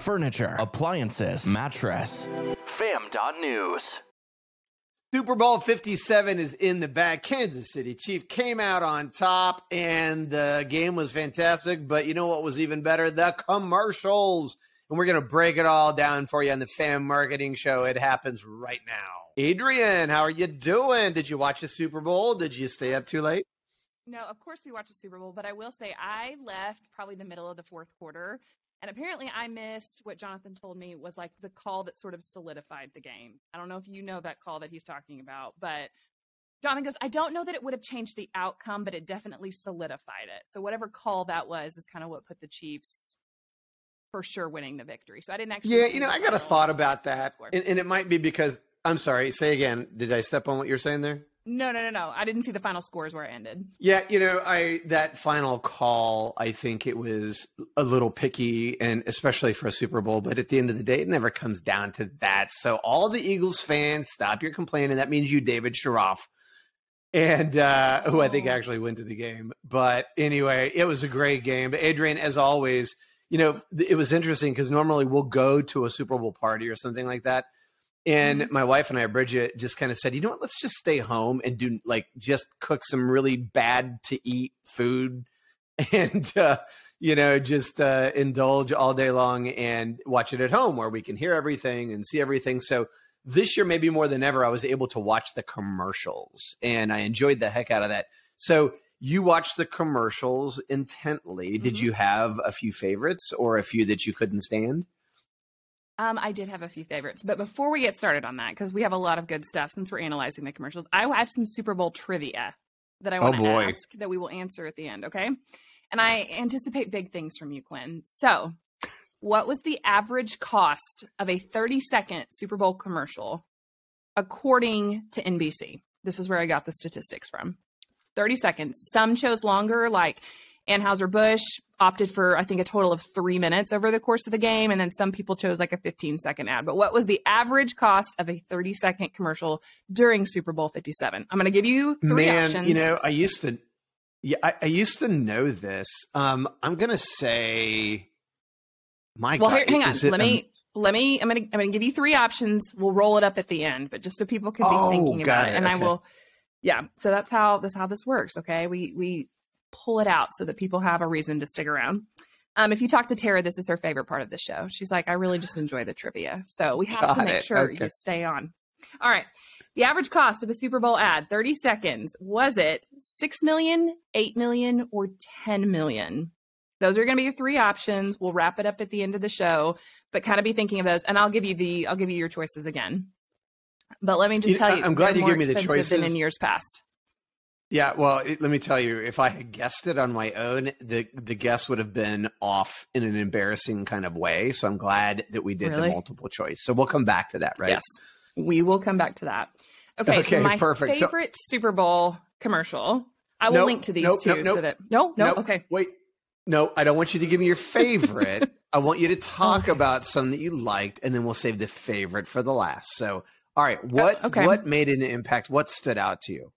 furniture, appliances, mattress. Fam.news. Super Bowl 57 is in the bag. Kansas City Chief came out on top, and the game was fantastic. But you know what was even better? The commercials. And we're going to break it all down for you on the Fam Marketing Show. It happens right now. Adrian, how are you doing? Did you watch the Super Bowl? Did you stay up too late? No, of course we watched the Super Bowl, but I will say I left probably the middle of the fourth quarter. And apparently I missed what Jonathan told me was like the call that sort of solidified the game. I don't know if you know that call that he's talking about, but Jonathan goes, I don't know that it would have changed the outcome, but it definitely solidified it. So whatever call that was is kind of what put the Chiefs for sure winning the victory. So I didn't actually. Yeah, you know, I got a thought about that, and, and, it might be because I'm sorry. Say again. Did I step on what you're saying there? No, no, no, no. I didn't see the final scores where it ended. Yeah, you know, I that final call, I think it was a little picky, and especially for a Super Bowl. But at the end of the day, it never comes down to that. So all the Eagles fans, stop your complaining. That means you, David Sharoff, and uh, who I think oh. actually went to the game. But anyway, it was a great game. But Adrian, as always, you know, it was interesting because normally we'll go to a Super Bowl party or something like that and mm-hmm. my wife and I, Bridget, just kind of said, you know what, let's just stay home and do like just cook some really bad to eat food and, uh, you know, just uh, indulge all day long and watch it at home where we can hear everything and see everything. So this year, maybe more than ever, I was able to watch the commercials and I enjoyed the heck out of that. So you watched the commercials intently. Mm-hmm. Did you have a few favorites or a few that you couldn't stand? Um, I did have a few favorites, but before we get started on that, because we have a lot of good stuff since we're analyzing the commercials, I have some Super Bowl trivia that I want to oh ask that we will answer at the end. Okay, and I anticipate big things from you, Quinn. So, what was the average cost of a 30 second Super Bowl commercial according to NBC? This is where I got the statistics from. 30 seconds. Some chose longer, like Anheuser-Busch opted for, I think, a total of three minutes over the course of the game. And then some people chose like a 15 second ad. But what was the average cost of a 30 second commercial during Super Bowl 57? I'm going to give you three Man, options. You know, I used to, yeah, I, I used to know this. Um, I'm going to say, my well, God. Here, hang on. Let me, let me, I'm going to, I'm going to give you three options. We'll roll it up at the end, but just so people can be oh, thinking about it. it. And okay. I will, yeah. So that's how that's how this works. Okay. We, we, pull it out so that people have a reason to stick around. Um, if you talk to Tara, this is her favorite part of the show. She's like, I really just enjoy the trivia. So we have Got to make it. sure okay. you stay on. All right. The average cost of a Super Bowl ad, 30 seconds, was it 6 million, 8 million, or 10 million? Those are going to be your three options. We'll wrap it up at the end of the show, but kind of be thinking of those. And I'll give you the I'll give you your choices again. But let me just tell you, I'm glad you gave me the choices than in years past. Yeah, well, it, let me tell you, if I had guessed it on my own, the the guess would have been off in an embarrassing kind of way. So I'm glad that we did really? the multiple choice. So we'll come back to that, right? Yes, we will come back to that. Okay, okay so my perfect. favorite so, Super Bowl commercial. I will nope, link to these nope, two nope, so that no, no, okay. Wait, no, I don't want you to give me your favorite. I want you to talk okay. about some that you liked, and then we'll save the favorite for the last. So, all right, what okay. what made an impact? What stood out to you?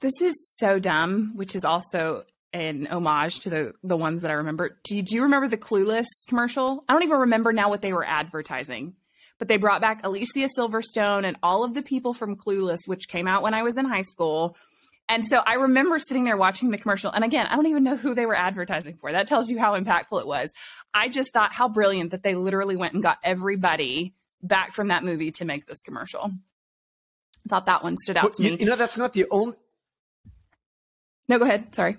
This is so dumb, which is also an homage to the the ones that I remember. Did you remember the Clueless commercial? I don't even remember now what they were advertising, but they brought back Alicia Silverstone and all of the people from Clueless, which came out when I was in high school. And so I remember sitting there watching the commercial. And again, I don't even know who they were advertising for. That tells you how impactful it was. I just thought how brilliant that they literally went and got everybody back from that movie to make this commercial. I thought that one stood out to you, me. You know, that's not the only no, go ahead. Sorry.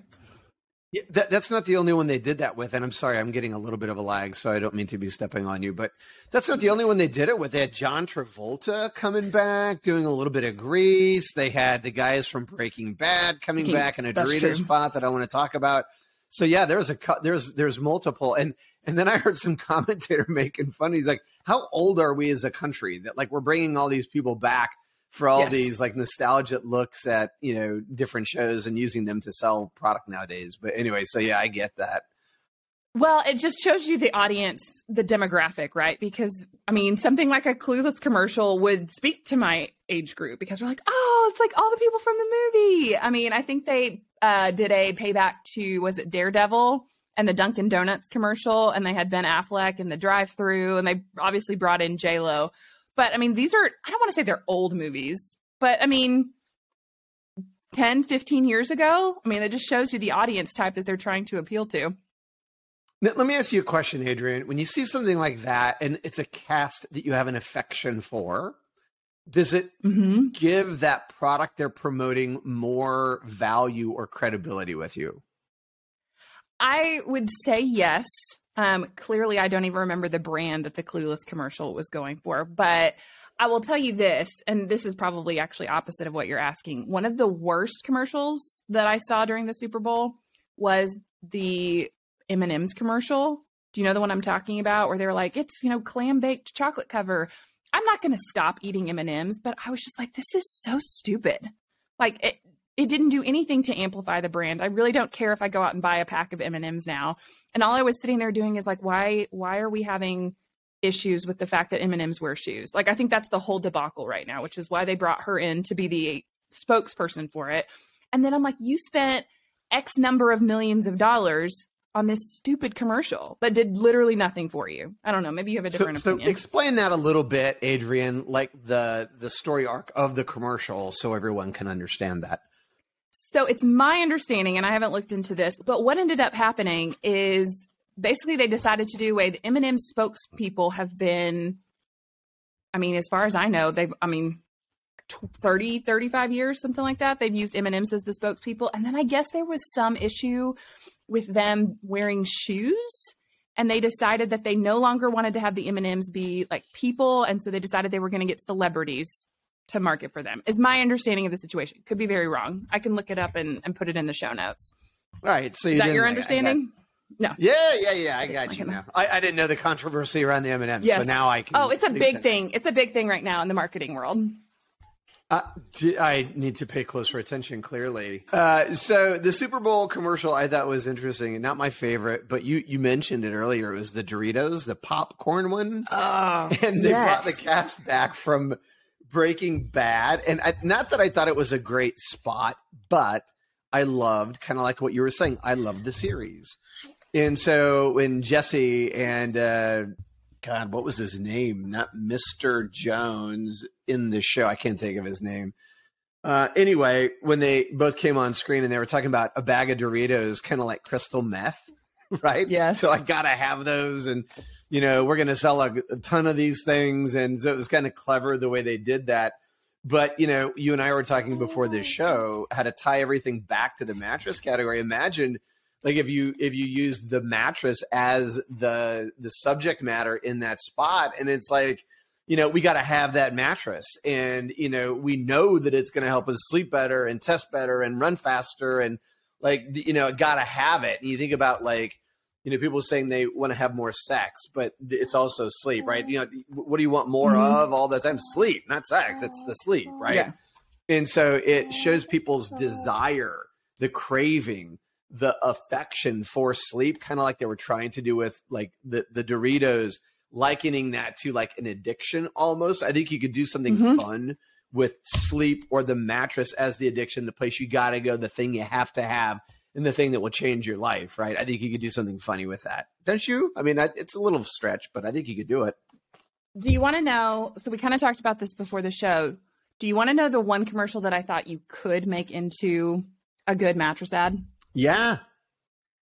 Yeah, that, that's not the only one they did that with. And I'm sorry, I'm getting a little bit of a lag, so I don't mean to be stepping on you, but that's not the only one they did it with. They had John Travolta coming back, doing a little bit of Grease. They had the guys from Breaking Bad coming back in a Doritos spot that I want to talk about. So yeah, there's a there's there's multiple, and and then I heard some commentator making fun. He's like, "How old are we as a country that like we're bringing all these people back?" For all yes. these like nostalgic looks at you know different shows and using them to sell product nowadays. But anyway, so yeah, I get that. Well, it just shows you the audience, the demographic, right? Because I mean, something like a Clueless commercial would speak to my age group because we're like, oh, it's like all the people from the movie. I mean, I think they uh, did a payback to was it Daredevil, and the Dunkin' Donuts commercial, and they had Ben Affleck in the drive-through, and they obviously brought in J Lo. But I mean, these are I don't want to say they're old movies, but I mean, 10, 15 years ago. I mean, it just shows you the audience type that they're trying to appeal to. Let me ask you a question, Adrian. When you see something like that and it's a cast that you have an affection for, does it mm-hmm. give that product they're promoting more value or credibility with you? I would say yes. Um, clearly, I don't even remember the brand that the Clueless commercial was going for, but I will tell you this, and this is probably actually opposite of what you're asking. One of the worst commercials that I saw during the Super Bowl was the M&M's commercial. Do you know the one I'm talking about where they're like, it's, you know, clam baked chocolate cover. I'm not going to stop eating M&Ms, but I was just like, this is so stupid. Like it, it didn't do anything to amplify the brand. I really don't care if I go out and buy a pack of M&Ms now. And all I was sitting there doing is like, why, why are we having issues with the fact that M&Ms wear shoes. Like I think that's the whole debacle right now, which is why they brought her in to be the spokesperson for it. And then I'm like, you spent X number of millions of dollars on this stupid commercial that did literally nothing for you. I don't know. Maybe you have a different so, opinion. So explain that a little bit, Adrian, like the the story arc of the commercial, so everyone can understand that. So it's my understanding, and I haven't looked into this, but what ended up happening is basically they decided to do. The M&M spokespeople have been, I mean, as far as I know, they've, I mean, 30, 35 years, something like that. They've used M&Ms as the spokespeople. And then I guess there was some issue with them wearing shoes and they decided that they no longer wanted to have the M&Ms be like people and so they decided they were going to get celebrities to market for them. Is my understanding of the situation. Could be very wrong. I can look it up and, and put it in the show notes. All right. So you is that your understanding? No. Yeah, yeah, yeah. I got you now. I, I, didn't know the controversy around the M and M's, yes. so now I can. Oh, it's a big thing. It's a big thing right now in the marketing world. Uh, I need to pay closer attention. Clearly, uh, so the Super Bowl commercial I thought was interesting and not my favorite, but you you mentioned it earlier. It was the Doritos, the popcorn one, oh, and they yes. brought the cast back from Breaking Bad, and I, not that I thought it was a great spot, but I loved kind of like what you were saying. I loved the series. And so when Jesse and uh, God, what was his name? Not Mr. Jones in the show. I can't think of his name. Uh, anyway, when they both came on screen and they were talking about a bag of Doritos, kind of like crystal meth, right? Yes. So I gotta have those, and you know we're gonna sell a, a ton of these things, and so it was kind of clever the way they did that. But you know, you and I were talking before this show how to tie everything back to the mattress category. Imagine like if you if you use the mattress as the the subject matter in that spot and it's like you know we got to have that mattress and you know we know that it's going to help us sleep better and test better and run faster and like you know got to have it and you think about like you know people saying they want to have more sex but it's also sleep right you know what do you want more mm-hmm. of all the time sleep not sex it's the sleep right yeah. and so it shows people's desire the craving the affection for sleep, kind of like they were trying to do with like the the Doritos, likening that to like an addiction almost. I think you could do something mm-hmm. fun with sleep or the mattress as the addiction, the place you got to go, the thing you have to have, and the thing that will change your life, right? I think you could do something funny with that. Don't you? I mean, it's a little stretch, but I think you could do it. Do you want to know? So we kind of talked about this before the show. Do you want to know the one commercial that I thought you could make into a good mattress ad? Yeah.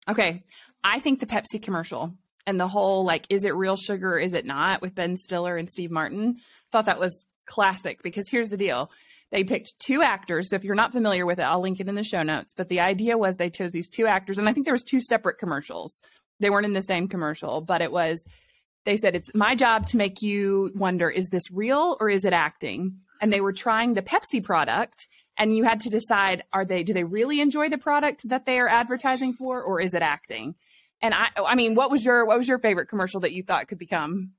Okay. I think the Pepsi commercial and the whole like, is it real sugar or is it not with Ben Stiller and Steve Martin, thought that was classic because here's the deal. They picked two actors. So if you're not familiar with it, I'll link it in the show notes. But the idea was they chose these two actors, and I think there was two separate commercials. They weren't in the same commercial, but it was they said it's my job to make you wonder is this real or is it acting? And they were trying the Pepsi product and you had to decide are they do they really enjoy the product that they are advertising for or is it acting and i i mean what was your what was your favorite commercial that you thought could become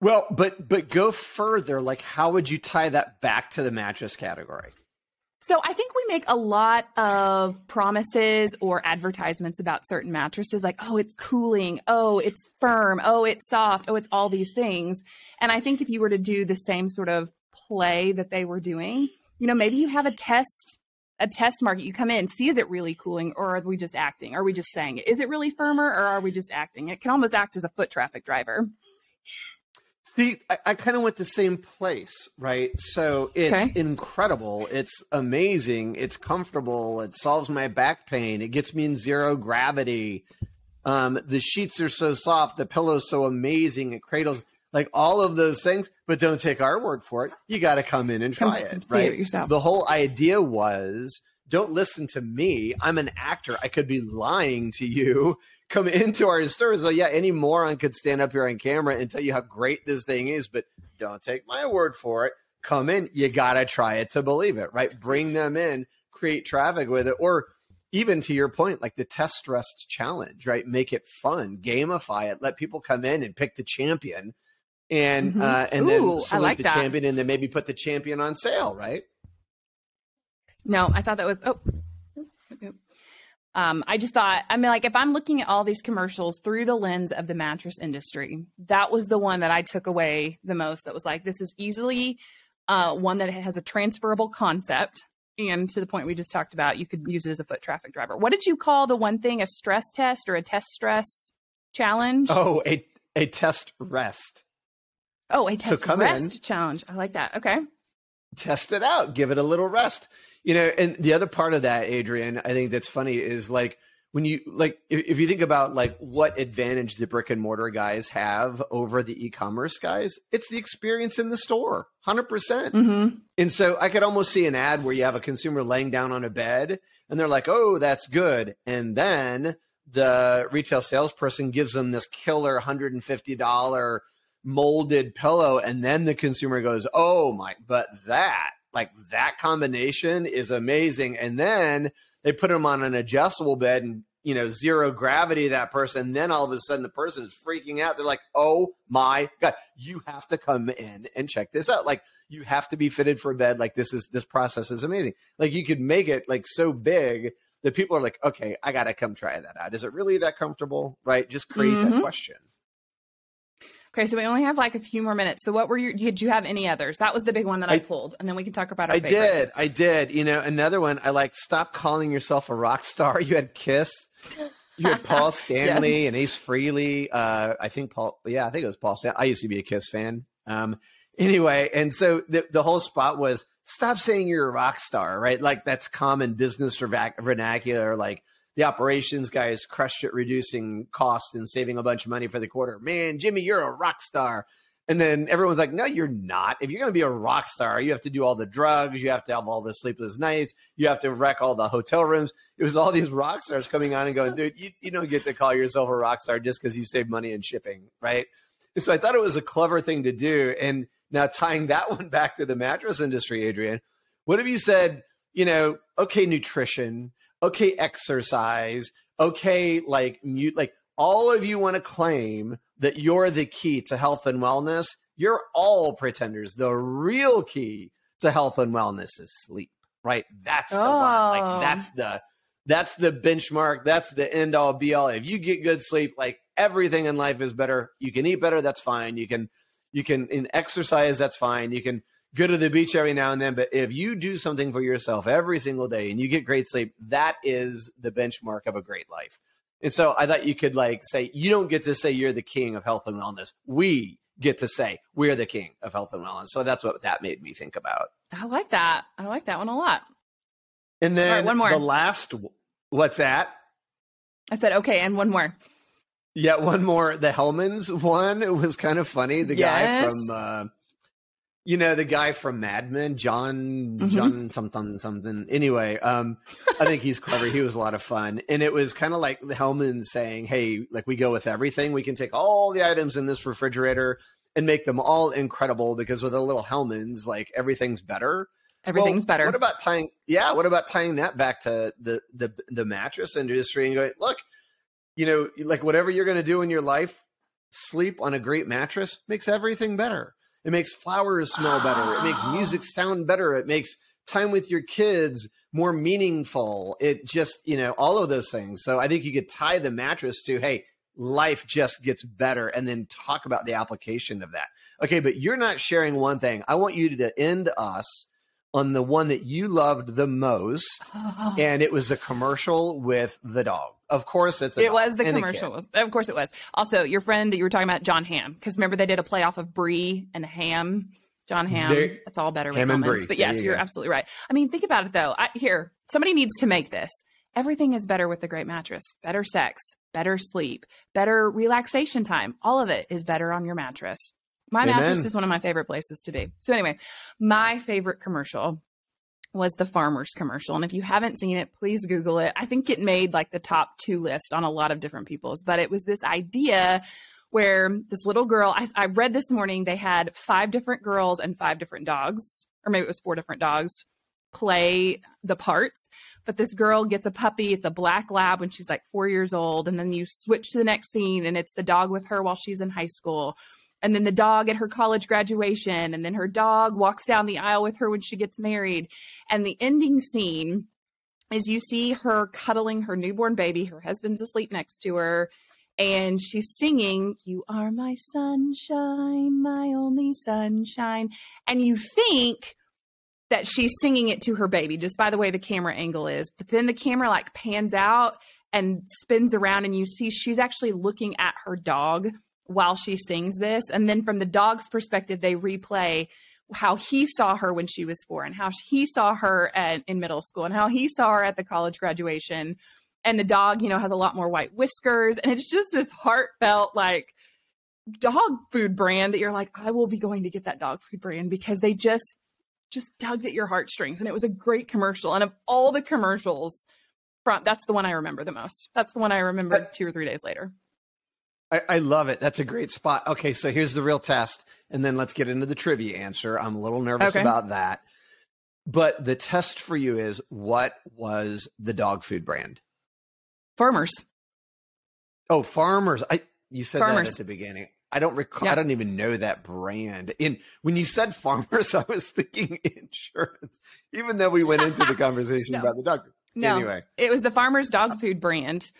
well but but go further like how would you tie that back to the mattress category so I think we make a lot of promises or advertisements about certain mattresses like oh it's cooling, oh it's firm, oh it's soft, oh it's all these things. And I think if you were to do the same sort of play that they were doing, you know, maybe you have a test a test market. You come in, see is it really cooling or are we just acting? Are we just saying it? Is it really firmer or are we just acting? It can almost act as a foot traffic driver. See, I, I kind of went the same place, right? So it's okay. incredible. It's amazing. It's comfortable. It solves my back pain. It gets me in zero gravity. Um, the sheets are so soft. The pillow's so amazing. It cradles like all of those things. But don't take our word for it. You got to come in and try come, it, right? It yourself. The whole idea was don't listen to me. I'm an actor. I could be lying to you come into our stores. So yeah, any moron could stand up here on camera and tell you how great this thing is, but don't take my word for it. Come in, you gotta try it to believe it, right? Bring them in, create traffic with it, or even to your point, like the test stress challenge, right? Make it fun, gamify it, let people come in and pick the champion, and mm-hmm. uh, and Ooh, then select like the that. champion, and then maybe put the champion on sale, right? No, I thought that was oh um, I just thought, I mean, like, if I'm looking at all these commercials through the lens of the mattress industry, that was the one that I took away the most. That was like, this is easily uh, one that has a transferable concept. And to the point we just talked about, you could use it as a foot traffic driver. What did you call the one thing? A stress test or a test stress challenge? Oh, a, a test rest. Oh, a test so come rest in, challenge. I like that. Okay. Test it out. Give it a little rest. You know, and the other part of that, Adrian, I think that's funny is like when you like if, if you think about like what advantage the brick and mortar guys have over the e-commerce guys, it's the experience in the store, 100%. percent mm-hmm. And so I could almost see an ad where you have a consumer laying down on a bed and they're like, "Oh, that's good." And then the retail salesperson gives them this killer $150 molded pillow and then the consumer goes, "Oh my, but that like that combination is amazing. And then they put them on an adjustable bed and you know zero gravity that person. Then all of a sudden the person is freaking out. They're like oh my god you have to come in and check this out. Like you have to be fitted for a bed. Like this is this process is amazing. Like you could make it like so big that people are like okay i gotta come try that out. Is it really that comfortable? Right? Just create mm-hmm. that question Okay, so we only have like a few more minutes. So what were your did you have any others? That was the big one that I, I pulled, and then we can talk about our I favorites. did. I did. You know, another one I like stop calling yourself a rock star. You had Kiss. You had Paul Stanley yes. and Ace Frehley. Uh, I think Paul yeah, I think it was Paul Stanley. I used to be a Kiss fan. Um, anyway, and so the the whole spot was stop saying you're a rock star, right? Like that's common business vernacular like the operations guys crushed it reducing costs and saving a bunch of money for the quarter. Man, Jimmy, you're a rock star. And then everyone's like, no, you're not. If you're going to be a rock star, you have to do all the drugs. You have to have all the sleepless nights. You have to wreck all the hotel rooms. It was all these rock stars coming on and going, dude, you, you don't get to call yourself a rock star just because you save money in shipping, right? And so I thought it was a clever thing to do. And now tying that one back to the mattress industry, Adrian, what have you said? You know, okay, nutrition, okay, exercise, okay, like mute, like all of you want to claim that you're the key to health and wellness. You're all pretenders. The real key to health and wellness is sleep, right? That's the oh. one. Like oh. that's the that's the benchmark. That's the end all be all. If you get good sleep, like everything in life is better. You can eat better. That's fine. You can you can in exercise. That's fine. You can go to the beach every now and then, but if you do something for yourself every single day and you get great sleep, that is the benchmark of a great life. And so I thought you could like say, you don't get to say you're the king of health and wellness. We get to say we're the king of health and wellness. So that's what that made me think about. I like that. I like that one a lot. And then right, one more. the last, what's that? I said, okay. And one more. Yeah, one more. The Hellmann's one was kind of funny. The yes. guy from, uh, you know the guy from Mad Men, John mm-hmm. John something something. Anyway, um, I think he's clever. He was a lot of fun, and it was kind of like Hellmann saying, "Hey, like we go with everything. We can take all the items in this refrigerator and make them all incredible because with a little Hellmann's, like everything's better." Everything's well, better. What about tying? Yeah, what about tying that back to the the the mattress industry and going, look, you know, like whatever you're going to do in your life, sleep on a great mattress makes everything better it makes flowers smell better. It makes ah. music sound better. It makes time with your kids more meaningful. It just, you know, all of those things. So I think you could tie the mattress to, hey, life just gets better and then talk about the application of that. Okay, but you're not sharing one thing. I want you to end us on the one that you loved the most, oh. and it was a commercial with the dog. Of course, it's it was the commercial. Of course, it was. Also, your friend that you were talking about, Jon Hamm, because remember they did a playoff of Brie and Ham. Jon Hamm. It's all better with comments. But yes, you are absolutely right. I mean, think about it though. I, here, somebody needs to make this. Everything is better with the great mattress. Better sex, better sleep, better relaxation time. All of it is better on your mattress. My Amen. mattress is one of my favorite places to be. So anyway, my favorite commercial was the farmers commercial. And if you haven't seen it, please Google it. I think it made like the top two list on a lot of different people's, but it was this idea where this little girl, I, I read this morning, they had five different girls and five different dogs, or maybe it was four different dogs play the parts. But this girl gets a puppy. It's a black lab when she's like four years old. And then you switch to the next scene and it's the dog with her while she's in high school. And then the dog at her college graduation. And then her dog walks down the aisle with her when she gets married. And the ending scene is you see her cuddling her newborn baby. Her husband's asleep next to her. And she's singing, You are my sunshine, my only sunshine. And you think, that she's singing it to her baby just by the way the camera angle is but then the camera like pans out and spins around and you see she's actually looking at her dog while she sings this. And then from the dog's perspective they replay how he saw her when she was four and how he saw her at, in middle school and how he saw her at the college graduation. And the dog you know has a lot more white whiskers. And it's just this heartfelt like dog food brand that you're like i will be going to get that dog food brand because they just just tugged at your heartstrings. And it was a great commercial. And of all the commercials from that's the one i remember the most. That's the one i remember two or three days later I, I, love it that's a great spot okay so here's the real test and then let's get into the trivia answer i'm a little nervous okay. about that but the test for you is what was the dog food brand farmers oh farmers i you said farmers. that at the beginning I don't recall. Yeah. I don't even know that brand. In when you said farmers, I was thinking insurance. Even though we went into the conversation no. about the dog. No, anyway, it was the farmers dog food brand,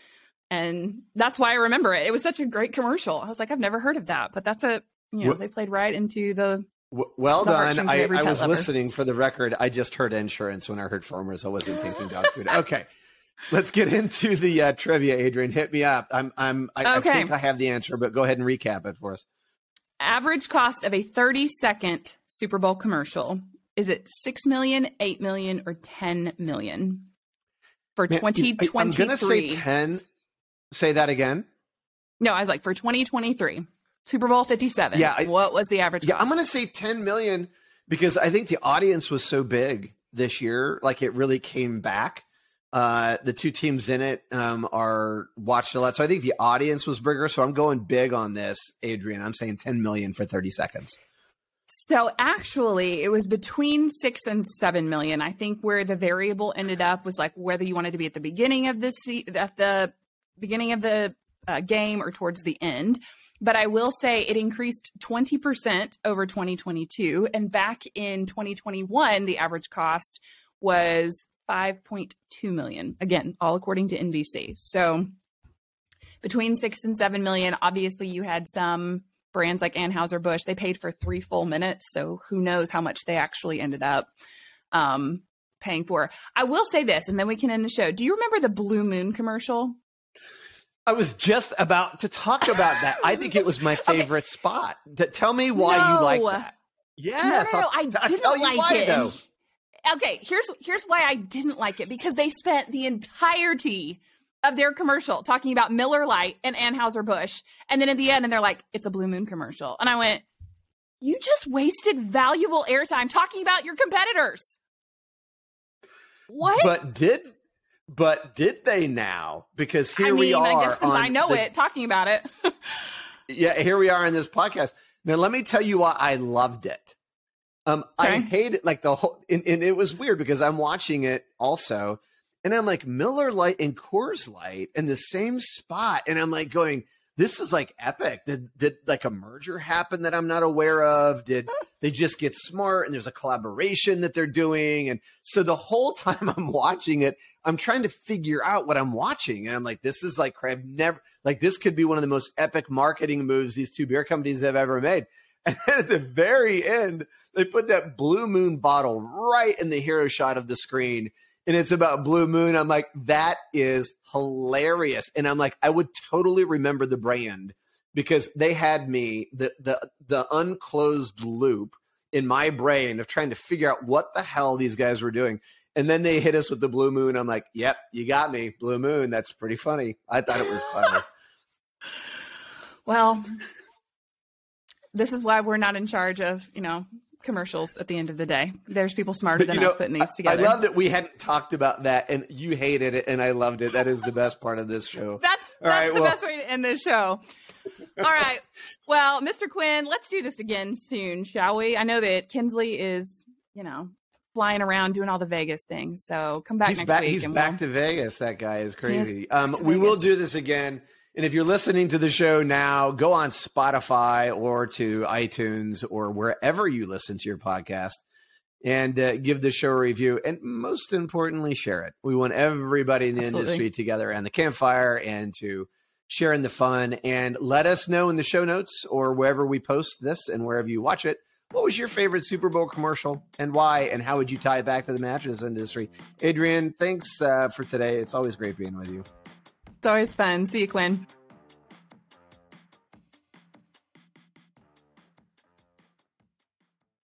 and that's why I remember it. It was such a great commercial. I was like, I've never heard of that, but that's a you know they played right into the. well the done. I, I was lover. listening for the record. I just heard insurance when I heard farmers. I wasn't thinking dog food. Okay. Let's get into the uh, trivia, Adrian. Hit me up. I'm, I'm, I, okay. I think I have the answer, but go ahead and recap it for us. Average cost of a 30 second Super Bowl commercial is it six million, eight million, or ten million for 2023? I'm gonna say ten. Say that again. No, I was like for 2023, Super Bowl 57. Yeah, I, what was the average? Yeah, cost? I'm gonna say 10 million because I think the audience was so big this year, like it really came back. Uh, the two teams in it um, are watched a lot, so I think the audience was bigger. So I'm going big on this, Adrian. I'm saying 10 million for 30 seconds. So actually, it was between six and seven million. I think where the variable ended up was like whether you wanted to be at the beginning of the se- at the beginning of the uh, game or towards the end. But I will say it increased 20% over 2022. And back in 2021, the average cost was 5.2 million. Again, all according to NBC. So between six and seven million, obviously you had some brands like Anheuser-Busch, they paid for three full minutes. So who knows how much they actually ended up um, paying for. I will say this, and then we can end the show. Do you remember the Blue Moon commercial? I was just about to talk about that. I think it was my favorite okay. spot. Tell me why no. you like that. Yes, no, no, no I didn't like why, it. Though okay, here's here's why I didn't like it because they spent the entirety of their commercial talking about Miller Lite and Anheuser Busch, and then at the end, and they're like, "It's a Blue Moon commercial," and I went, "You just wasted valuable airtime talking about your competitors." What? But did but did they now? Because here I mean, we are. I guess since I know the, it, talking about it. yeah, here we are in this podcast. Now, let me tell you why I loved it. Um, okay. I hate it like the whole, and, and, it was weird because I'm watching it also, and I'm like Miller Lite and Coors Light in the same spot, and I'm like going, this is like epic. Did did like a merger happen that I'm not aware of? Did they just get smart and there's a collaboration that they're doing? And so the whole time I'm watching it, I'm trying to figure out what I'm watching, and I'm like, this is like I've never like this could be one of the most epic marketing moves these two beer companies have ever made. And then at the very end, they put that Blue Moon bottle right in the hero shot of the screen. And it's about Blue Moon. I'm like, that is hilarious. And I'm like, I would totally remember the brand because they had me the the the unclosed loop in my brain of trying to figure out what the hell these guys were doing. And then they hit us with the blue moon. I'm like, yep, you got me. Blue moon. That's pretty funny. I thought it was clever. well, this is why we're not in charge of, you know, commercials at the end of the day. There's people smarter but, than know, us putting these together. I love that we hadn't talked about that and you hated it and I loved it. That is the best part of this show. That's, that's right, the well, best way to end this show. All right. Well, Mr. Quinn, let's do this again soon, shall we? I know that Kinsley is, you know, flying around doing all the Vegas things. So come back he's next back, week. He's back we'll... to Vegas. That guy is crazy. Um, we Vegas. will do this again. And if you're listening to the show now, go on Spotify or to iTunes or wherever you listen to your podcast and uh, give the show a review. And most importantly, share it. We want everybody in the Absolutely. industry together and the campfire and to share in the fun. And let us know in the show notes or wherever we post this and wherever you watch it what was your favorite Super Bowl commercial and why? And how would you tie it back to the mattress industry? Adrian, thanks uh, for today. It's always great being with you. It's always fun. See you, Quinn.